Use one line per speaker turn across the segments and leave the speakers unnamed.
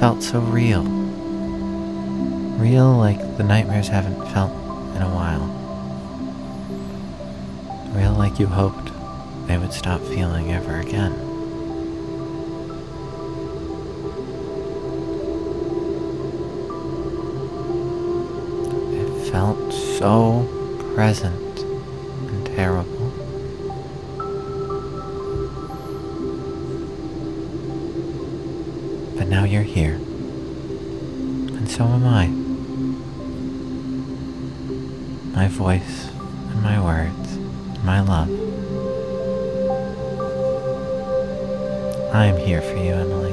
Felt so real. Real like the nightmares haven't felt in a while. Real like you hoped they would stop feeling ever again. It felt so present and terrible. Now you're here. And so am I. My voice and my words and my love. I am here for you, Emily.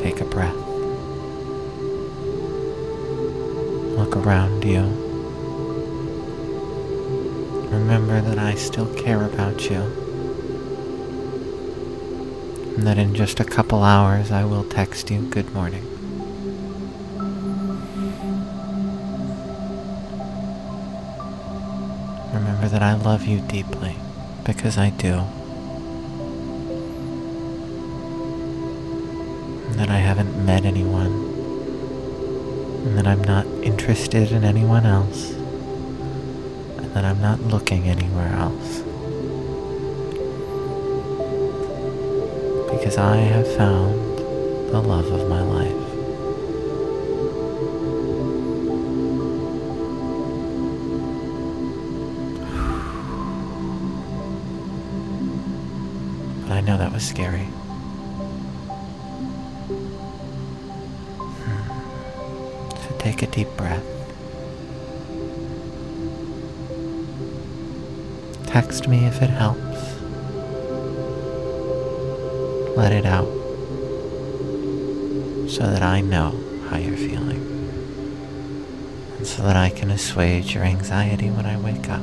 Take a breath. Look around you. Remember that I still care about you. And that in just a couple hours I will text you good morning. Remember that I love you deeply because I do. And that I haven't met anyone. And that I'm not interested in anyone else. And that I'm not looking anywhere else. Because I have found the love of my life. But I know that was scary. Hmm. So take a deep breath. Text me if it helps. Let it out so that I know how you're feeling. And so that I can assuage your anxiety when I wake up.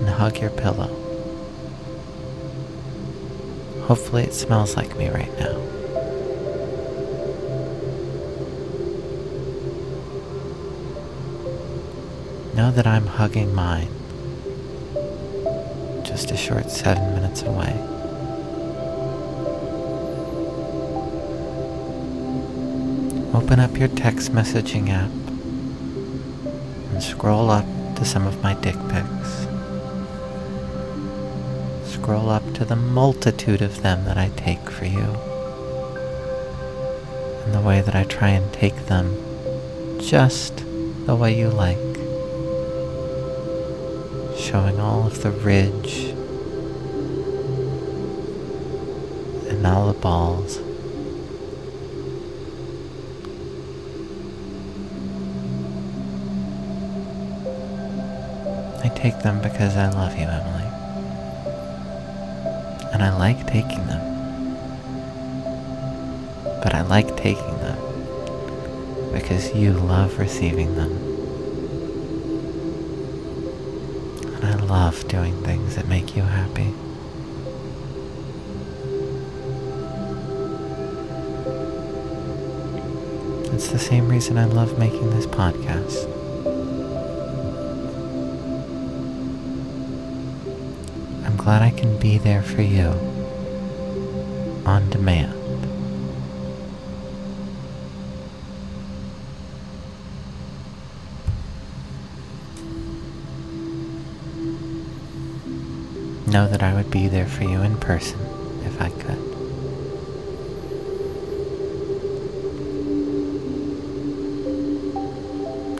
and hug your pillow. Hopefully, it smells like me right now. Know that I'm hugging mine, just a short seven minutes away. Open up your text messaging app and scroll up to some of my dick pics scroll up to the multitude of them that I take for you. And the way that I try and take them just the way you like. Showing all of the ridge and all the balls. I take them because I love you, Emily and I like taking them. But I like taking them because you love receiving them. I love doing things that make you happy. It's the same reason I love making this podcast. I'm glad I can be there for you on demand. Know that I would be there for you in person if I could.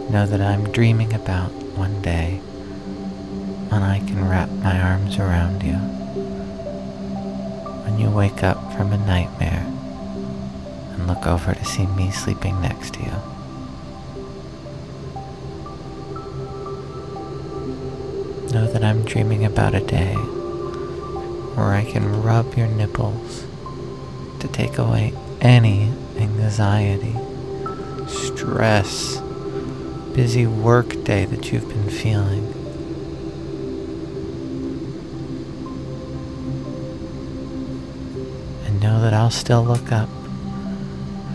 Know that I'm dreaming about one day when I can wrap my arms around you. When you wake up from a nightmare and look over to see me sleeping next to you. Know that I'm dreaming about a day where I can rub your nipples to take away any anxiety, stress, busy work day that you've been feeling. And know that I'll still look up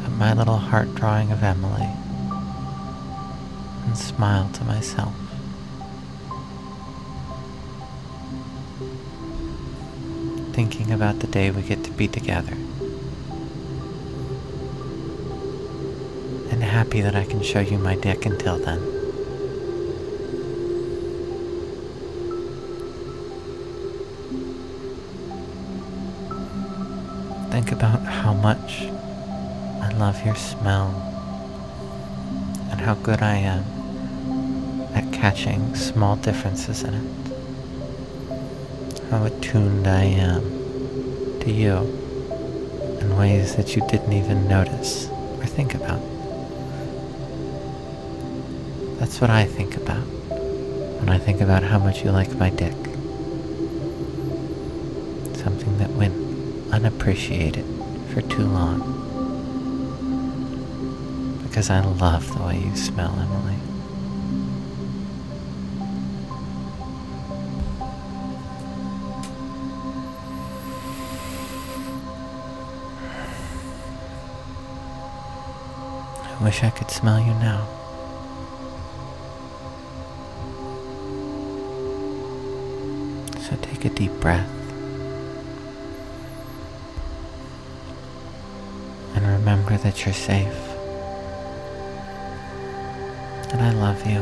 at my little heart drawing of Emily and smile to myself. Thinking about the day we get to be together. And happy that I can show you my dick until then. Think about how much I love your smell and how good I am at catching small differences in it. How attuned I am to you in ways that you didn't even notice or think about. That's what I think about when I think about how much you like my dick. Something that went unappreciated for too long. Because I love the way you smell, Emily. Wish I could smell you now. So take a deep breath. And remember that you're safe. And I love you.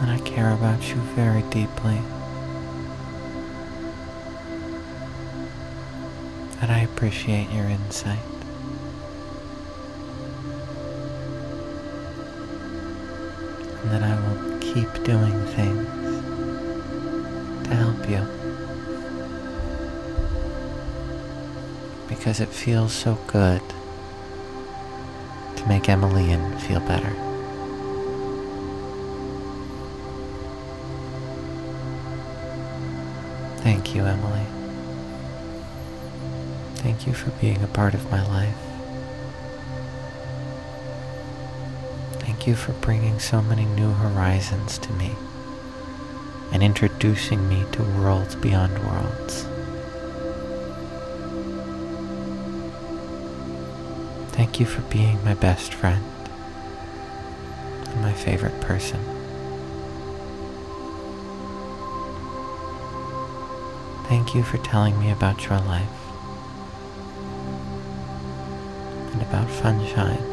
And I care about you very deeply. And I appreciate your insight. And that I will keep doing things to help you. Because it feels so good to make Emily feel better. Thank you, Emily. Thank you for being a part of my life. Thank you for bringing so many new horizons to me and introducing me to worlds beyond worlds. Thank you for being my best friend and my favorite person. Thank you for telling me about your life and about Funshine.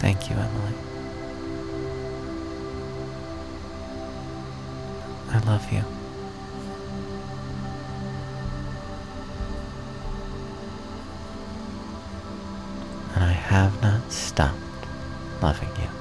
Thank you, Emily. I love you. And I have not stopped loving you.